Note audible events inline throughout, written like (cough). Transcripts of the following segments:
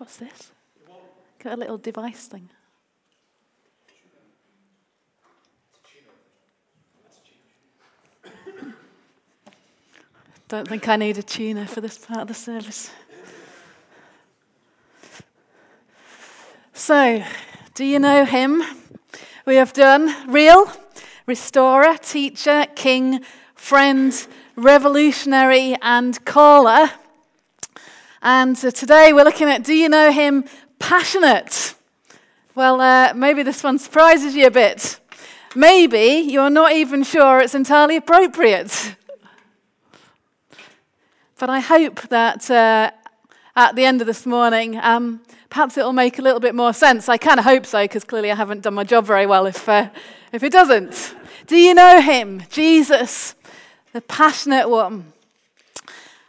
What's this? Got a little device thing. Don't think I need a tuner for this part of the service. So, do you know him? We have done real, restorer, teacher, king, friend, revolutionary, and caller. And uh, today we're looking at do you know him passionate? Well, uh, maybe this one surprises you a bit. Maybe you're not even sure it's entirely appropriate. But I hope that uh, at the end of this morning, um, perhaps it'll make a little bit more sense. I kind of hope so, because clearly I haven't done my job very well if, uh, if it doesn't. Do you know him? Jesus, the passionate one.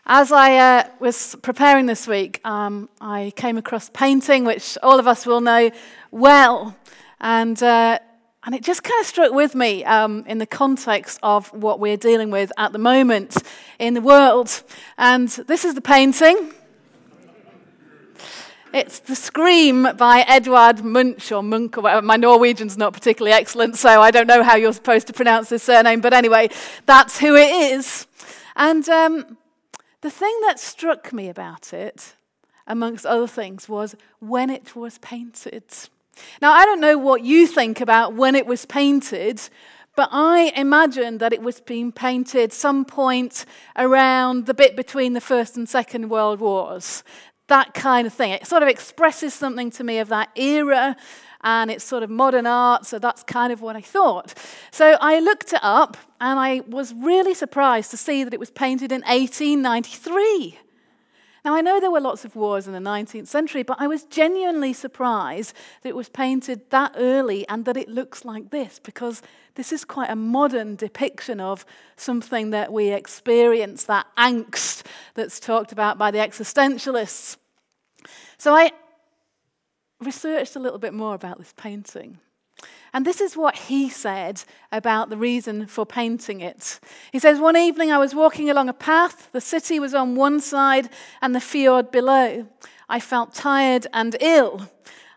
As I uh, was preparing this week, um, I came across painting, which all of us will know well. And uh, and it just kind of struck with me um, in the context of what we're dealing with at the moment in the world. And this is the painting. It's The Scream by Edvard Munch or Munch or whatever. My Norwegian's not particularly excellent, so I don't know how you're supposed to pronounce his surname. But anyway, that's who it is. And um, the thing that struck me about it, amongst other things, was when it was painted. Now, I don't know what you think about when it was painted, but I imagine that it was being painted some point around the bit between the First and Second World Wars. That kind of thing. It sort of expresses something to me of that era, and it's sort of modern art, so that's kind of what I thought. So I looked it up, and I was really surprised to see that it was painted in 1893. Now, I know there were lots of wars in the 19th century, but I was genuinely surprised that it was painted that early and that it looks like this, because this is quite a modern depiction of something that we experience, that angst that's talked about by the existentialists. So I researched a little bit more about this painting. And this is what he said about the reason for painting it. He says, One evening I was walking along a path. The city was on one side and the fjord below. I felt tired and ill.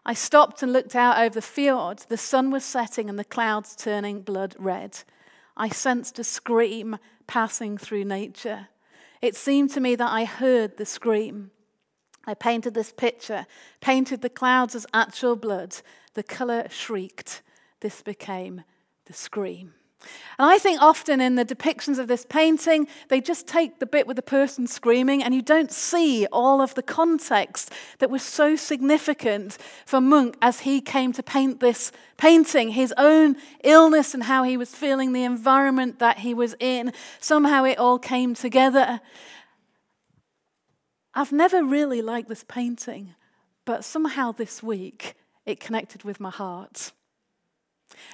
I stopped and looked out over the fjord. The sun was setting and the clouds turning blood red. I sensed a scream passing through nature. It seemed to me that I heard the scream. I painted this picture, painted the clouds as actual blood. The colour shrieked this became the scream. And I think often in the depictions of this painting, they just take the bit with the person screaming, and you don't see all of the context that was so significant for Munch as he came to paint this painting his own illness and how he was feeling, the environment that he was in. Somehow it all came together. I've never really liked this painting, but somehow this week it connected with my heart.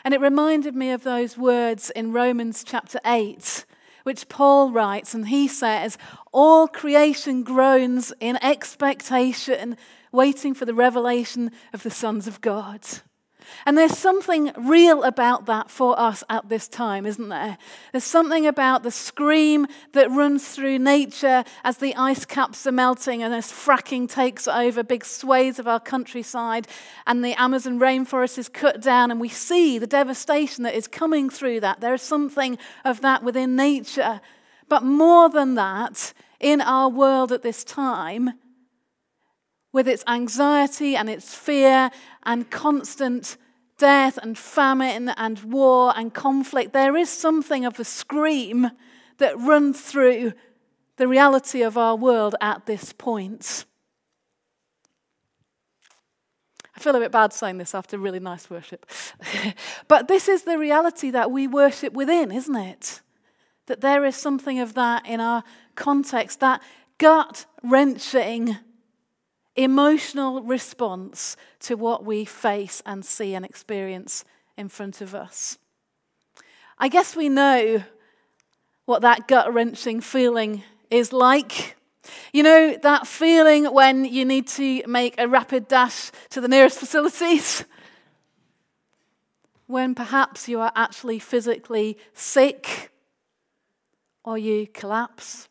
And it reminded me of those words in Romans chapter 8, which Paul writes, and he says, All creation groans in expectation, waiting for the revelation of the sons of God. And there's something real about that for us at this time, isn't there? There's something about the scream that runs through nature as the ice caps are melting and as fracking takes over big swathes of our countryside and the Amazon rainforest is cut down and we see the devastation that is coming through that. There is something of that within nature. But more than that, in our world at this time, with its anxiety and its fear and constant death and famine and war and conflict, there is something of a scream that runs through the reality of our world at this point. I feel a bit bad saying this after really nice worship. (laughs) but this is the reality that we worship within, isn't it? That there is something of that in our context, that gut wrenching emotional response to what we face and see and experience in front of us. I guess we know what that gut wrenching feeling is like. You know, that feeling when you need to make a rapid dash to the nearest facilities? When perhaps you are actually physically sick or you collapse?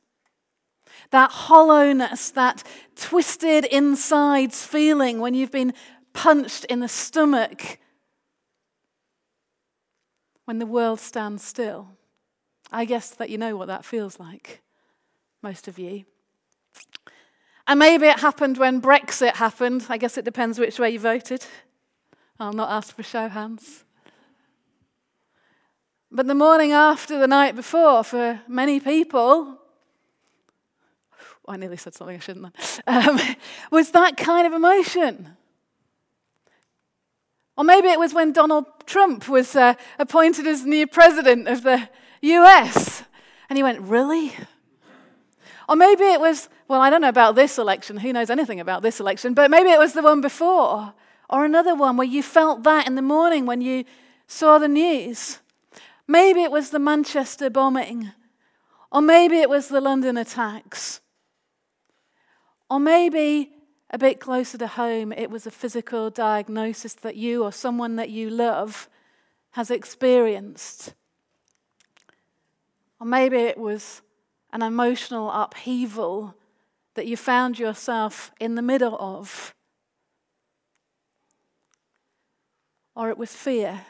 That hollowness, that twisted insides feeling when you've been punched in the stomach, when the world stands still. I guess that you know what that feels like, most of you. And maybe it happened when Brexit happened. I guess it depends which way you voted. I'll not ask for show hands. But the morning after the night before, for many people, I nearly said something I shouldn't have, um, (laughs) was that kind of emotion. Or maybe it was when Donald Trump was uh, appointed as new president of the US. And he went, Really? Or maybe it was, well, I don't know about this election. Who knows anything about this election? But maybe it was the one before. Or another one where you felt that in the morning when you saw the news. Maybe it was the Manchester bombing. Or maybe it was the London attacks. Or maybe a bit closer to home, it was a physical diagnosis that you or someone that you love has experienced. Or maybe it was an emotional upheaval that you found yourself in the middle of. Or it was fear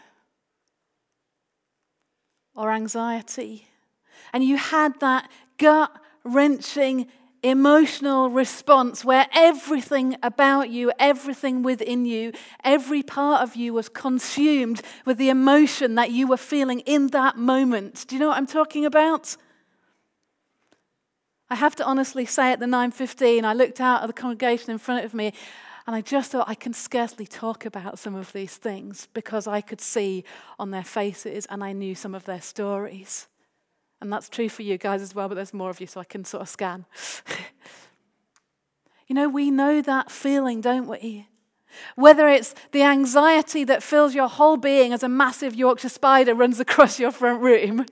or anxiety. And you had that gut wrenching emotional response where everything about you, everything within you, every part of you was consumed with the emotion that you were feeling in that moment. Do you know what I'm talking about? I have to honestly say at the 9:15 I looked out at the congregation in front of me and I just thought I can scarcely talk about some of these things because I could see on their faces and I knew some of their stories. And that's true for you guys as well, but there's more of you, so I can sort of scan. (laughs) you know, we know that feeling, don't we? Whether it's the anxiety that fills your whole being as a massive Yorkshire spider runs across your front room,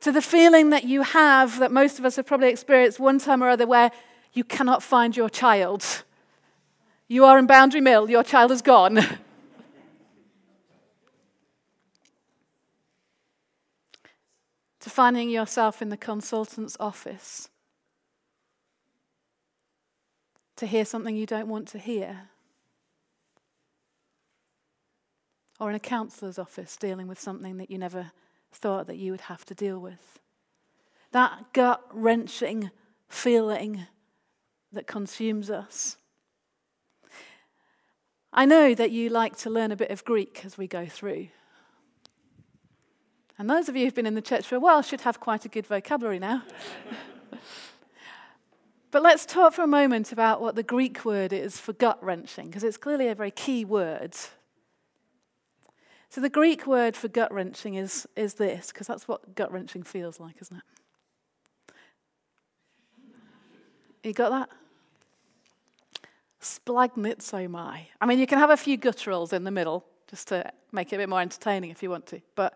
to the feeling that you have, that most of us have probably experienced one time or other, where you cannot find your child. You are in Boundary Mill, your child is gone. (laughs) to finding yourself in the consultant's office to hear something you don't want to hear, or in a counselor's office dealing with something that you never thought that you would have to deal with. That gut wrenching feeling that consumes us. I know that you like to learn a bit of Greek as we go through. And those of you who've been in the church for a while should have quite a good vocabulary now. (laughs) but let's talk for a moment about what the Greek word is for gut wrenching, because it's clearly a very key word. So, the Greek word for gut wrenching is, is this, because that's what gut wrenching feels like, isn't it? You got that? Splanchnizomai. I mean, you can have a few gutturals in the middle just to make it a bit more entertaining if you want to, but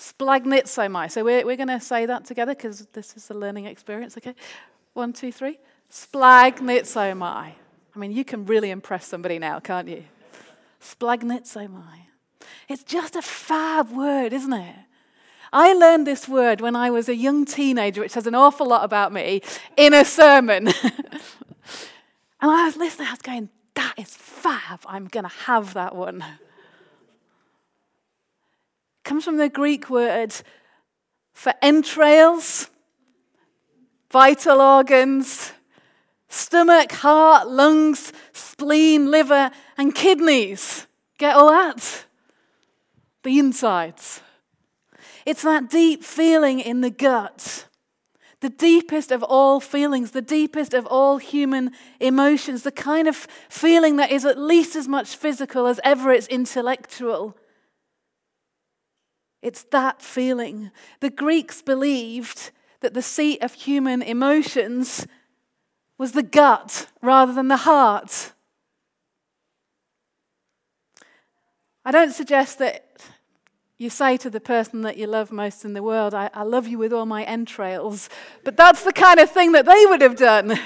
Splanchnizomai. So we're, we're going to say that together because this is a learning experience, okay? One, two, three. Splanchnizomai. I mean, you can really impress somebody now, can't you? Splanchnizomai. It's just a fab word, isn't it? I learned this word when I was a young teenager, which says an awful lot about me, in a sermon. (laughs) and I was listening, I was going, that is fab. I'm going to have that one comes from the Greek word for entrails, vital organs, stomach, heart, lungs, spleen, liver, and kidneys. Get all that? The insides. It's that deep feeling in the gut. The deepest of all feelings, the deepest of all human emotions, the kind of feeling that is at least as much physical as ever it's intellectual. It's that feeling. The Greeks believed that the seat of human emotions was the gut rather than the heart. I don't suggest that you say to the person that you love most in the world, I, I love you with all my entrails, but that's the kind of thing that they would have done.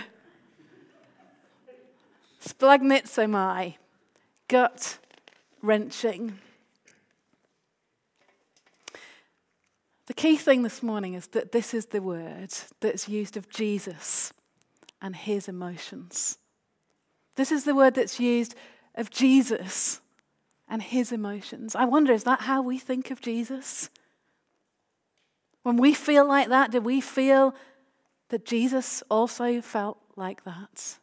Splanchnizomai, gut wrenching. The key thing this morning is that this is the word that's used of Jesus and his emotions. This is the word that's used of Jesus and his emotions. I wonder, is that how we think of Jesus? When we feel like that, do we feel that Jesus also felt like that?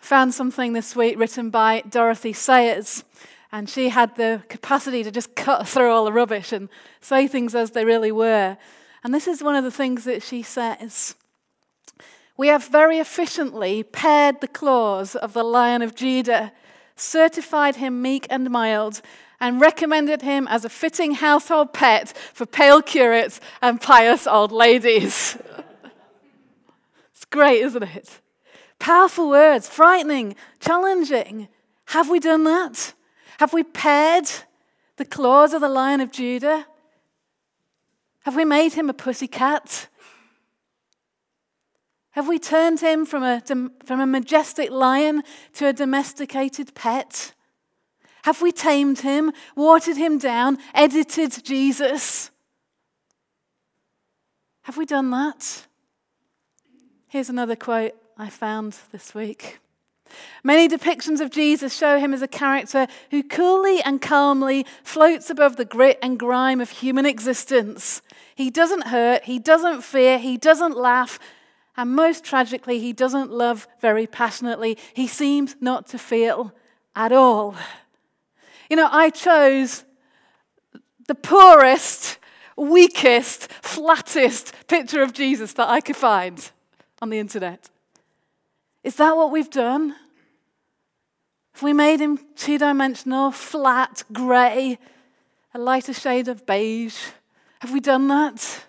I found something this week written by Dorothy Sayers, and she had the capacity to just cut through all the rubbish and say things as they really were. And this is one of the things that she says. We have very efficiently pared the claws of the Lion of Judah, certified him meek and mild, and recommended him as a fitting household pet for pale curates and pious old ladies. (laughs) it's great, isn't it? Powerful words, frightening, challenging. Have we done that? Have we pared the claws of the Lion of Judah? Have we made him a pussycat? Have we turned him from a, from a majestic lion to a domesticated pet? Have we tamed him, watered him down, edited Jesus? Have we done that? Here's another quote I found this week. Many depictions of Jesus show him as a character who coolly and calmly floats above the grit and grime of human existence. He doesn't hurt, he doesn't fear, he doesn't laugh, and most tragically, he doesn't love very passionately. He seems not to feel at all. You know, I chose the poorest, weakest, flattest picture of Jesus that I could find on the internet. Is that what we've done? Have we made him two dimensional, flat, grey, a lighter shade of beige? Have we done that?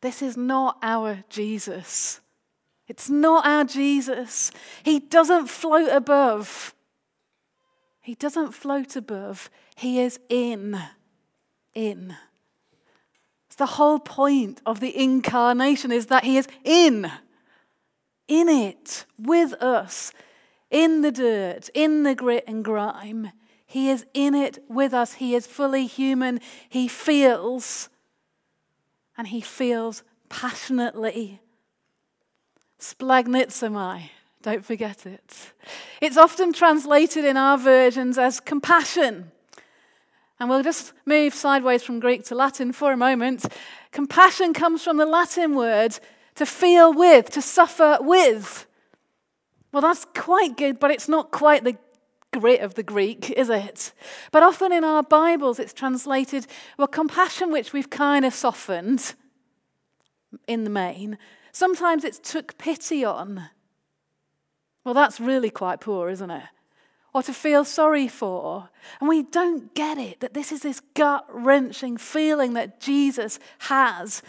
This is not our Jesus. It's not our Jesus. He doesn't float above. He doesn't float above. He is in. In. The whole point of the incarnation is that he is in. In it, with us, in the dirt, in the grit and grime. He is in it with us. He is fully human. He feels, and he feels passionately Splanchnizomai. Don't forget it. It's often translated in our versions as compassion. And we'll just move sideways from Greek to Latin for a moment. Compassion comes from the Latin word to feel with, to suffer with. Well, that's quite good, but it's not quite the grit of the Greek, is it? But often in our Bibles, it's translated, well, compassion, which we've kind of softened in the main, Sometimes it's took pity on. Well, that's really quite poor, isn't it? Or to feel sorry for. And we don't get it that this is this gut wrenching feeling that Jesus has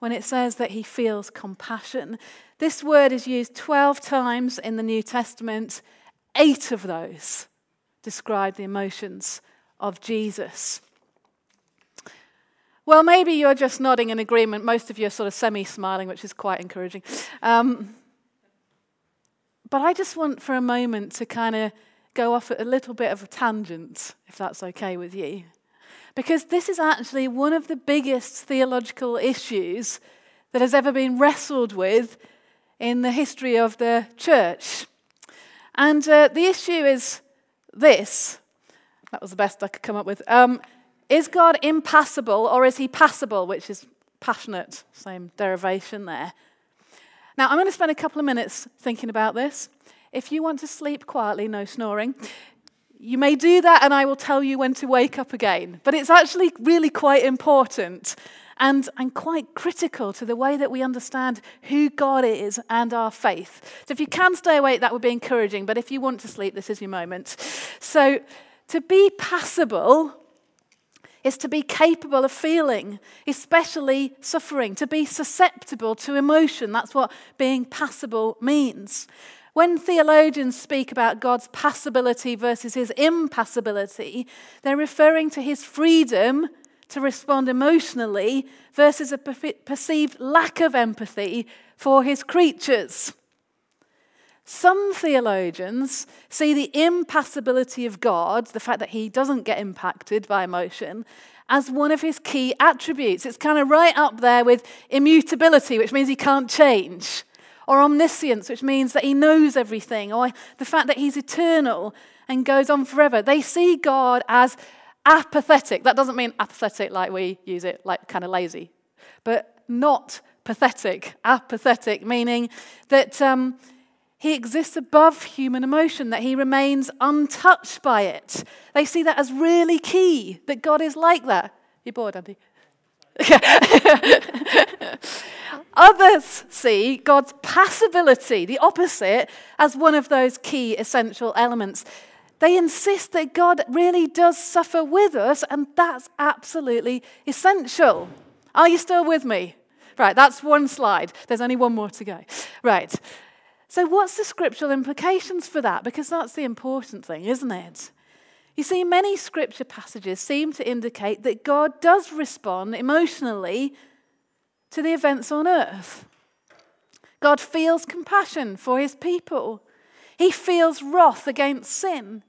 when it says that he feels compassion. This word is used 12 times in the New Testament, eight of those describe the emotions of Jesus. Well, maybe you're just nodding in agreement. Most of you are sort of semi smiling, which is quite encouraging. Um, but I just want for a moment to kind of go off at a little bit of a tangent, if that's okay with you. Because this is actually one of the biggest theological issues that has ever been wrestled with in the history of the church. And uh, the issue is this that was the best I could come up with. Um, is God impassible or is he passible, which is passionate? Same derivation there. Now, I'm going to spend a couple of minutes thinking about this. If you want to sleep quietly, no snoring, you may do that and I will tell you when to wake up again. But it's actually really quite important and, and quite critical to the way that we understand who God is and our faith. So if you can stay awake, that would be encouraging. But if you want to sleep, this is your moment. So to be passible is to be capable of feeling, especially suffering, to be susceptible to emotion. That's what being passible means. When theologians speak about God's passibility versus his impassibility, they're referring to his freedom to respond emotionally versus a perceived lack of empathy for his creatures. Some theologians see the impassibility of God, the fact that he doesn't get impacted by emotion, as one of his key attributes. It's kind of right up there with immutability, which means he can't change, or omniscience, which means that he knows everything, or the fact that he's eternal and goes on forever. They see God as apathetic. That doesn't mean apathetic like we use it, like kind of lazy, but not pathetic, apathetic, meaning that um, he exists above human emotion, that he remains untouched by it. They see that as really key, that God is like that. You're bored, Andy? (laughs) Others see God's passibility, the opposite, as one of those key essential elements. They insist that God really does suffer with us, and that's absolutely essential. Are you still with me? Right, that's one slide. There's only one more to go. Right. So, what's the scriptural implications for that? Because that's the important thing, isn't it? You see, many scripture passages seem to indicate that God does respond emotionally to the events on earth. God feels compassion for his people. He feels wrath against sin.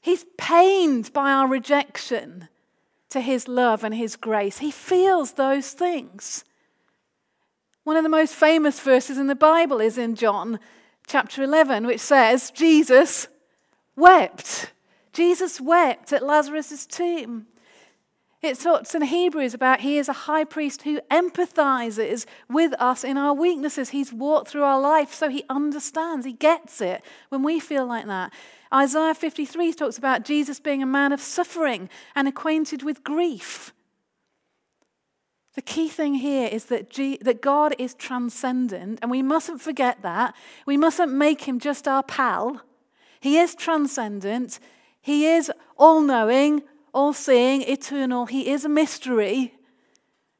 He's pained by our rejection to his love and his grace. He feels those things. One of the most famous verses in the Bible is in John chapter 11, which says, Jesus wept. Jesus wept at Lazarus' tomb. It talks in Hebrews about he is a high priest who empathizes with us in our weaknesses. He's walked through our life, so he understands, he gets it when we feel like that. Isaiah 53 talks about Jesus being a man of suffering and acquainted with grief. The key thing here is that, G- that God is transcendent, and we mustn't forget that. We mustn't make him just our pal. He is transcendent, he is all knowing, all seeing, eternal. He is a mystery,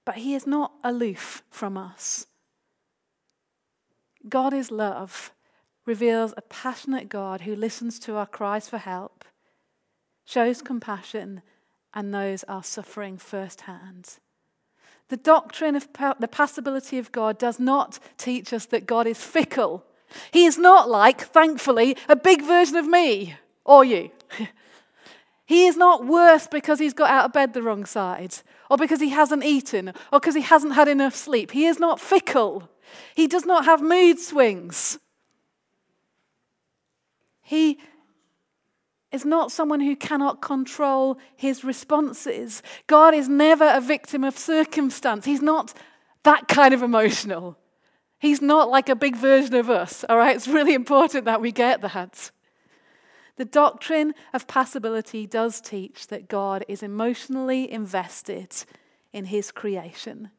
but he is not aloof from us. God is love, reveals a passionate God who listens to our cries for help, shows compassion, and knows our suffering firsthand. The doctrine of the passibility of God does not teach us that God is fickle. He is not like, thankfully, a big version of me or you. (laughs) he is not worse because he's got out of bed the wrong side, or because he hasn't eaten, or because he hasn't had enough sleep. He is not fickle. He does not have mood swings. He is not someone who cannot control his responses. God is never a victim of circumstance. He's not that kind of emotional. He's not like a big version of us, all right? It's really important that we get that. The doctrine of passibility does teach that God is emotionally invested in his creation.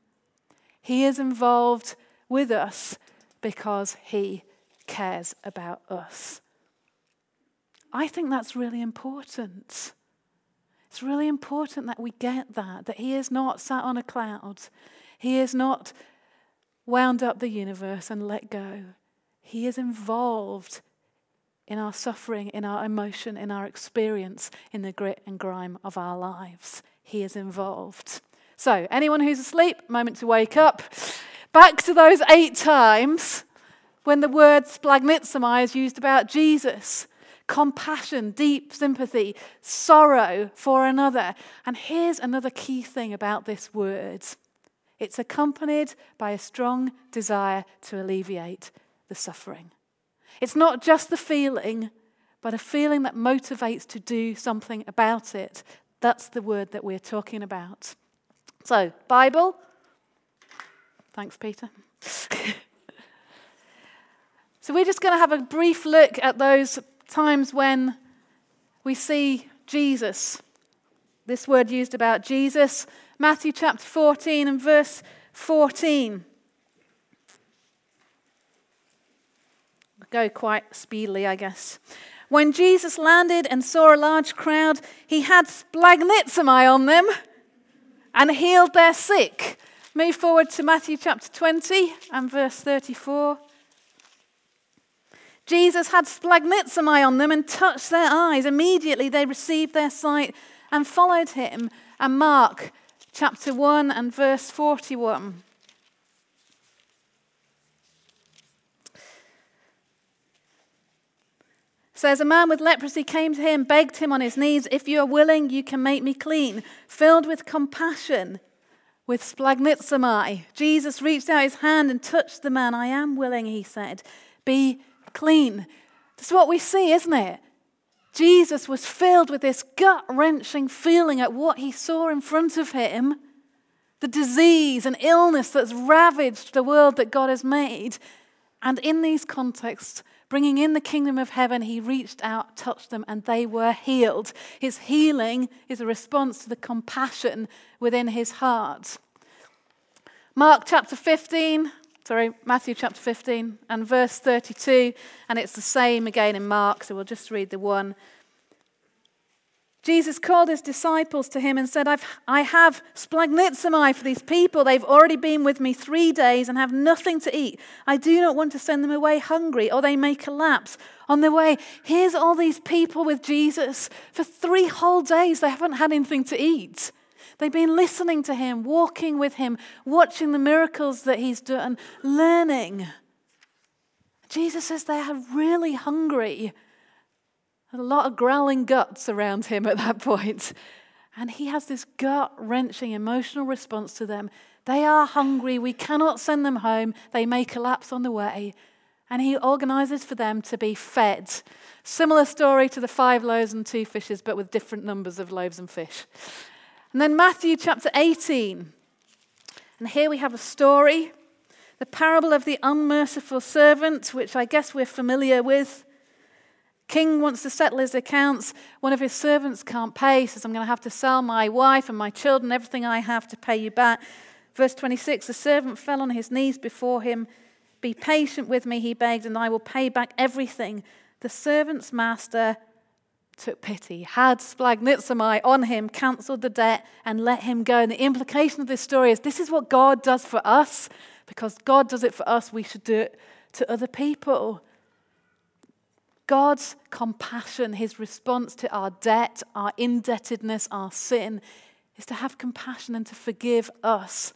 He is involved with us because he cares about us. I think that's really important. It's really important that we get that, that He is not sat on a cloud. He is not wound up the universe and let go. He is involved in our suffering, in our emotion, in our experience, in the grit and grime of our lives. He is involved. So, anyone who's asleep, moment to wake up. Back to those eight times when the word splanchnizomai is used about Jesus compassion, deep sympathy, sorrow for another. And here's another key thing about this word it's accompanied by a strong desire to alleviate the suffering. It's not just the feeling, but a feeling that motivates to do something about it. That's the word that we're talking about. So, Bible. Thanks, Peter. (laughs) so, we're just going to have a brief look at those times when we see Jesus, this word used about Jesus, Matthew chapter 14 and verse 14. I'll go quite speedily, I guess. When Jesus landed and saw a large crowd, he had splanchnizomai on them and healed their sick. Move forward to Matthew chapter 20 and verse 34. Jesus had splanchnizomai on them and touched their eyes. Immediately they received their sight and followed him. And Mark chapter 1 and verse 41. Says a man with leprosy came to him, begged him on his knees, If you are willing, you can make me clean. Filled with compassion, with splanchnizomai, Jesus reached out his hand and touched the man. I am willing, he said. Be clean. That's what we see, isn't it? Jesus was filled with this gut wrenching feeling at what he saw in front of him the disease and illness that's ravaged the world that God has made. And in these contexts, bringing in the kingdom of heaven, he reached out, touched them, and they were healed. His healing is a response to the compassion within his heart. Mark chapter 15, sorry, Matthew chapter 15 and verse 32, and it's the same again in Mark, so we'll just read the one. Jesus called his disciples to him and said, I've, I have splanchnizomai for these people. They've already been with me three days and have nothing to eat. I do not want to send them away hungry or they may collapse on their way. Here's all these people with Jesus. For three whole days, they haven't had anything to eat. They've been listening to him, walking with him, watching the miracles that he's done, learning. Jesus says they are really hungry a lot of growling guts around him at that (laughs) point. And he has this gut wrenching emotional response to them. They are hungry. We cannot send them home. They may collapse on the way. And he organizes for them to be fed. Similar story to the five loaves and two fishes, but with different numbers of loaves and fish. And then Matthew chapter 18. And here we have a story the parable of the unmerciful servant, which I guess we're familiar with. King wants to settle his accounts. One of his servants can't pay, says, I'm going to have to sell my wife and my children, everything I have to pay you back. Verse 26 The servant fell on his knees before him. Be patient with me, he begged, and I will pay back everything. The servant's master took pity, had splanchnizomai on him, cancelled the debt, and let him go. And the implication of this story is this is what God does for us. Because God does it for us, we should do it to other people. God's compassion, his response to our debt, our indebtedness, our sin, is to have compassion and to forgive us.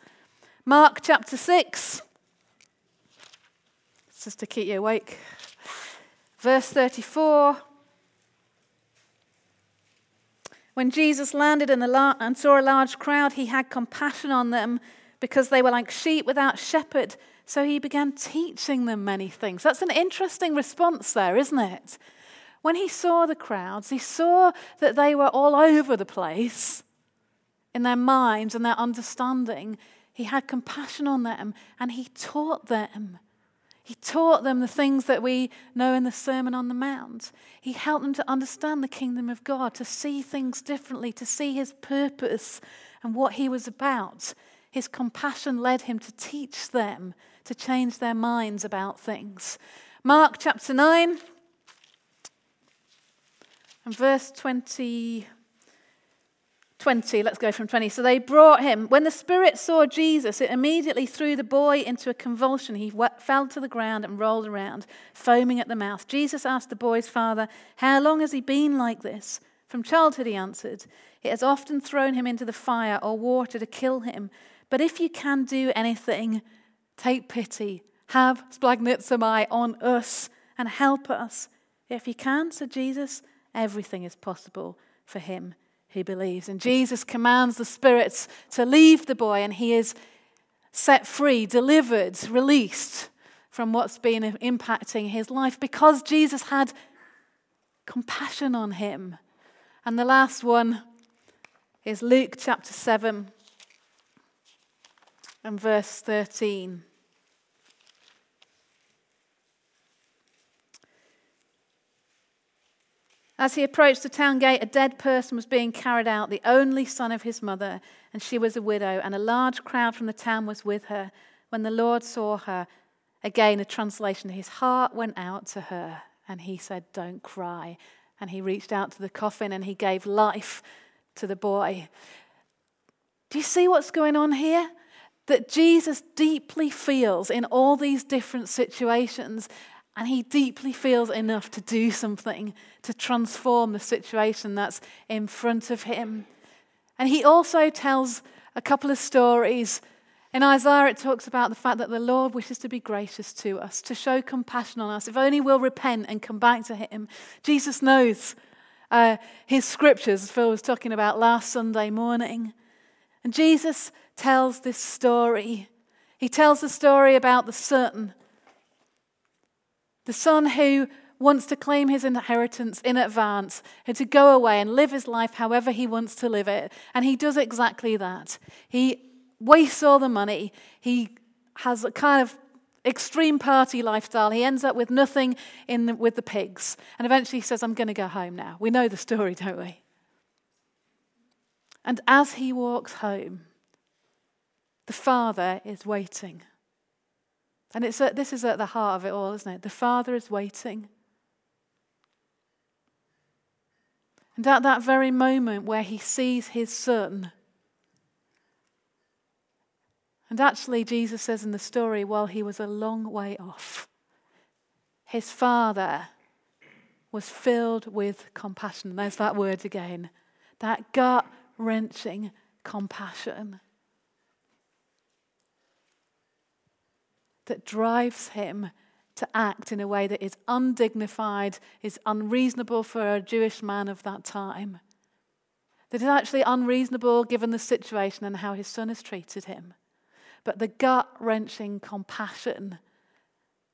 Mark chapter 6. It's just to keep you awake. Verse 34. When Jesus landed and saw a large crowd, he had compassion on them because they were like sheep without shepherd. So he began teaching them many things. That's an interesting response there, isn't it? When he saw the crowds, he saw that they were all over the place in their minds and their understanding. He had compassion on them and he taught them. He taught them the things that we know in the Sermon on the Mount. He helped them to understand the kingdom of God, to see things differently, to see his purpose and what he was about. His compassion led him to teach them to change their minds about things. Mark chapter 9 and verse 20. 20, let's go from 20. So they brought him. When the Spirit saw Jesus, it immediately threw the boy into a convulsion. He fell to the ground and rolled around, foaming at the mouth. Jesus asked the boy's father, How long has he been like this? From childhood, he answered. It has often thrown him into the fire or water to kill him. But if you can do anything, Take pity. Have splanchnizomai on us and help us. If you can, said Jesus, everything is possible for him who believes. And Jesus commands the spirits to leave the boy, and he is set free, delivered, released from what's been impacting his life because Jesus had compassion on him. And the last one is Luke chapter 7 and verse 13. As he approached the town gate, a dead person was being carried out, the only son of his mother, and she was a widow, and a large crowd from the town was with her. When the Lord saw her, again a translation, his heart went out to her, and he said, Don't cry. And he reached out to the coffin and he gave life to the boy. Do you see what's going on here? That Jesus deeply feels in all these different situations and he deeply feels enough to do something to transform the situation that's in front of him. And he also tells a couple of stories In Isaiah, it talks about the fact that the Lord wishes to be gracious to us, to show compassion on us. If only we'll repent and come back to Him. Jesus knows uh, His scriptures, Phil was talking about last Sunday morning. And Jesus tells this story. He tells the story about the son, the son who wants to claim his inheritance in advance and to go away and live his life however he wants to live it. And he does exactly that. He wastes all the money. He has a kind of extreme party lifestyle. He ends up with nothing in the, with the pigs. And eventually he says, I'm going to go home now. We know the story, don't we? And as he walks home, the Father is waiting. And it's this is at the heart of it all, isn't it? The Father is waiting. And at that very moment where he sees his son, and actually, Jesus says in the story, while he was a long way off, his father was filled with compassion. There's that word again. That gut wrenching compassion that drives him to act in a way that is undignified, is unreasonable for a Jewish man of that time. That is actually unreasonable given the situation and how his son has treated him. But the gut wrenching compassion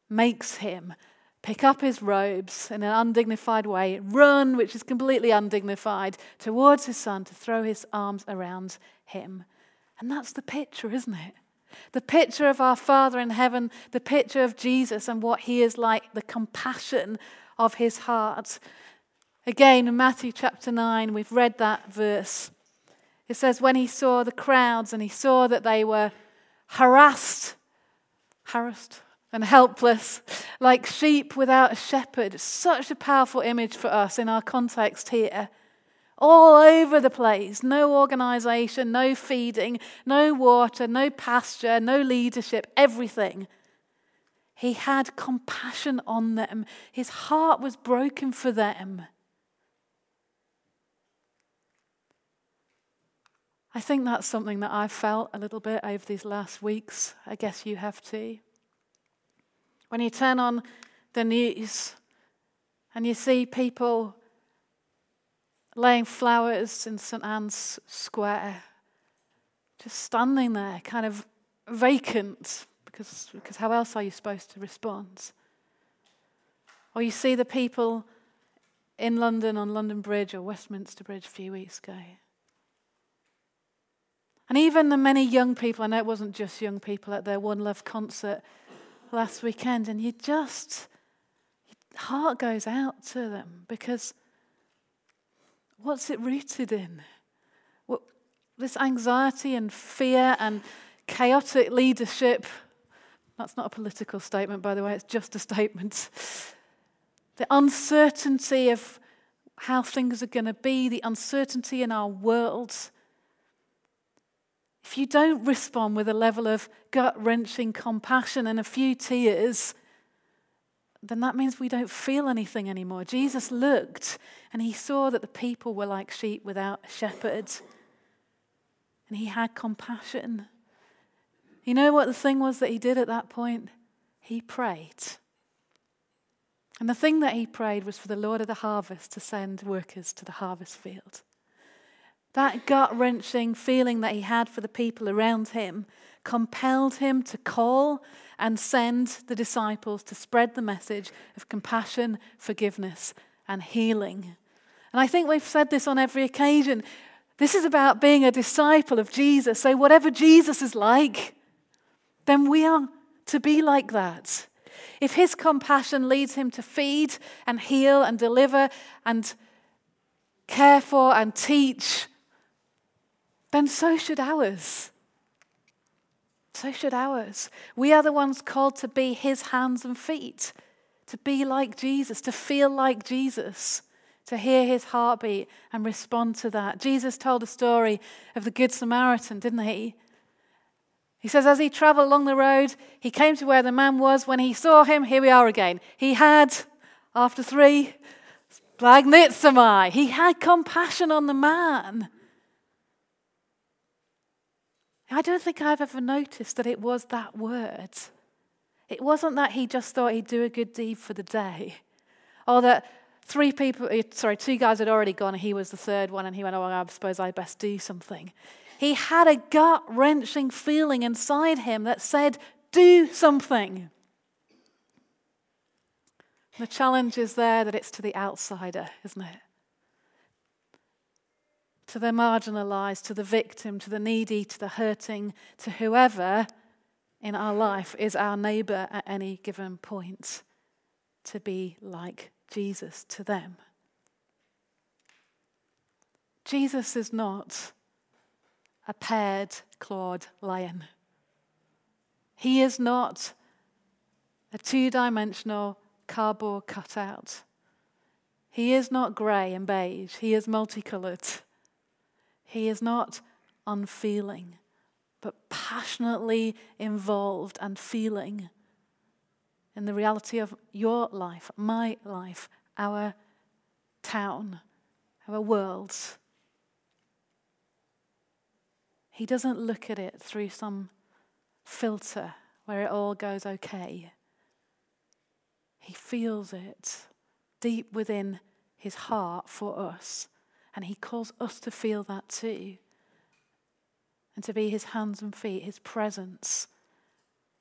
makes him pick up his robes in an undignified way, run, which is completely undignified, towards his son to throw his arms around him. And that's the picture, isn't it? The picture of our Father in heaven, the picture of Jesus and what he is like, the compassion of his heart. Again, in Matthew chapter 9, we've read that verse. It says, When he saw the crowds and he saw that they were harassed, harassed and helpless, like sheep without a shepherd. Such a powerful image for us in our context here. All over the place, no organization, no feeding, no water, no pasture, no leadership, everything. He had compassion on them. His heart was broken for them. I think that's something that I've felt a little bit over these last weeks. I guess you have too. When you turn on the news and you see people laying flowers in St. Ann's Square, just standing there, kind of vacant, because, because how else are you supposed to respond? Or you see the people in London on London Bridge or Westminster Bridge a few weeks ago and even the many young people, I know it wasn't just young people at their One Love concert last weekend, and you just, your heart goes out to them because what's it rooted in? What, this anxiety and fear and chaotic leadership. That's not a political statement, by the way, it's just a statement. The uncertainty of how things are going to be, the uncertainty in our world if you don't respond with a level of gut wrenching compassion and a few tears, then that means we don't feel anything anymore. Jesus looked and he saw that the people were like sheep without a shepherd, and he had compassion. You know what the thing was that he did at that point? He prayed. And the thing that he prayed was for the Lord of the harvest to send workers to the harvest field. That gut wrenching feeling that he had for the people around him compelled him to call and send the disciples to spread the message of compassion, forgiveness, and healing. And I think we've said this on every occasion. This is about being a disciple of Jesus. So, whatever Jesus is like, then we are to be like that. If his compassion leads him to feed and heal and deliver and care for and teach then so should ours. So should ours. We are the ones called to be his hands and feet, to be like Jesus, to feel like Jesus, to hear his heartbeat and respond to that. Jesus told a story of the Good Samaritan, didn't he? He says, as he traveled along the road, he came to where the man was. When he saw him, here we are again. He had, after three, splanchnizomai. He had compassion on the man. I don't think I've ever noticed that it was that word. It wasn't that he just thought he'd do a good deed for the day, or that three people, eh, sorry, two guys had already gone, he was the third one, and he went, Oh, I suppose I'd best do something. He had a gut wrenching feeling inside him that said, Do something. The challenge is there that it's to the outsider, isn't it? To the marginalized, to the victim, to the needy, to the hurting, to whoever in our life is our neighbor at any given point, to be like Jesus to them. Jesus is not a paired clawed lion. He is not a two dimensional cardboard cutout. He is not grey and beige, he is multicoloured. He is not unfeeling, but passionately involved and feeling in the reality of your life, my life, our town, our worlds. He doesn't look at it through some filter where it all goes okay. He feels it deep within his heart for us. And he calls us to feel that too. And to be his hands and feet, his presence,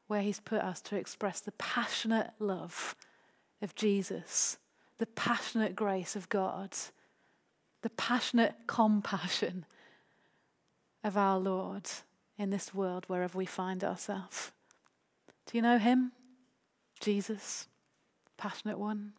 where he's put us to express the passionate love of Jesus, the passionate grace of God, the passionate compassion of our Lord in this world wherever we find ourselves. Do you know him? Jesus? passionate one.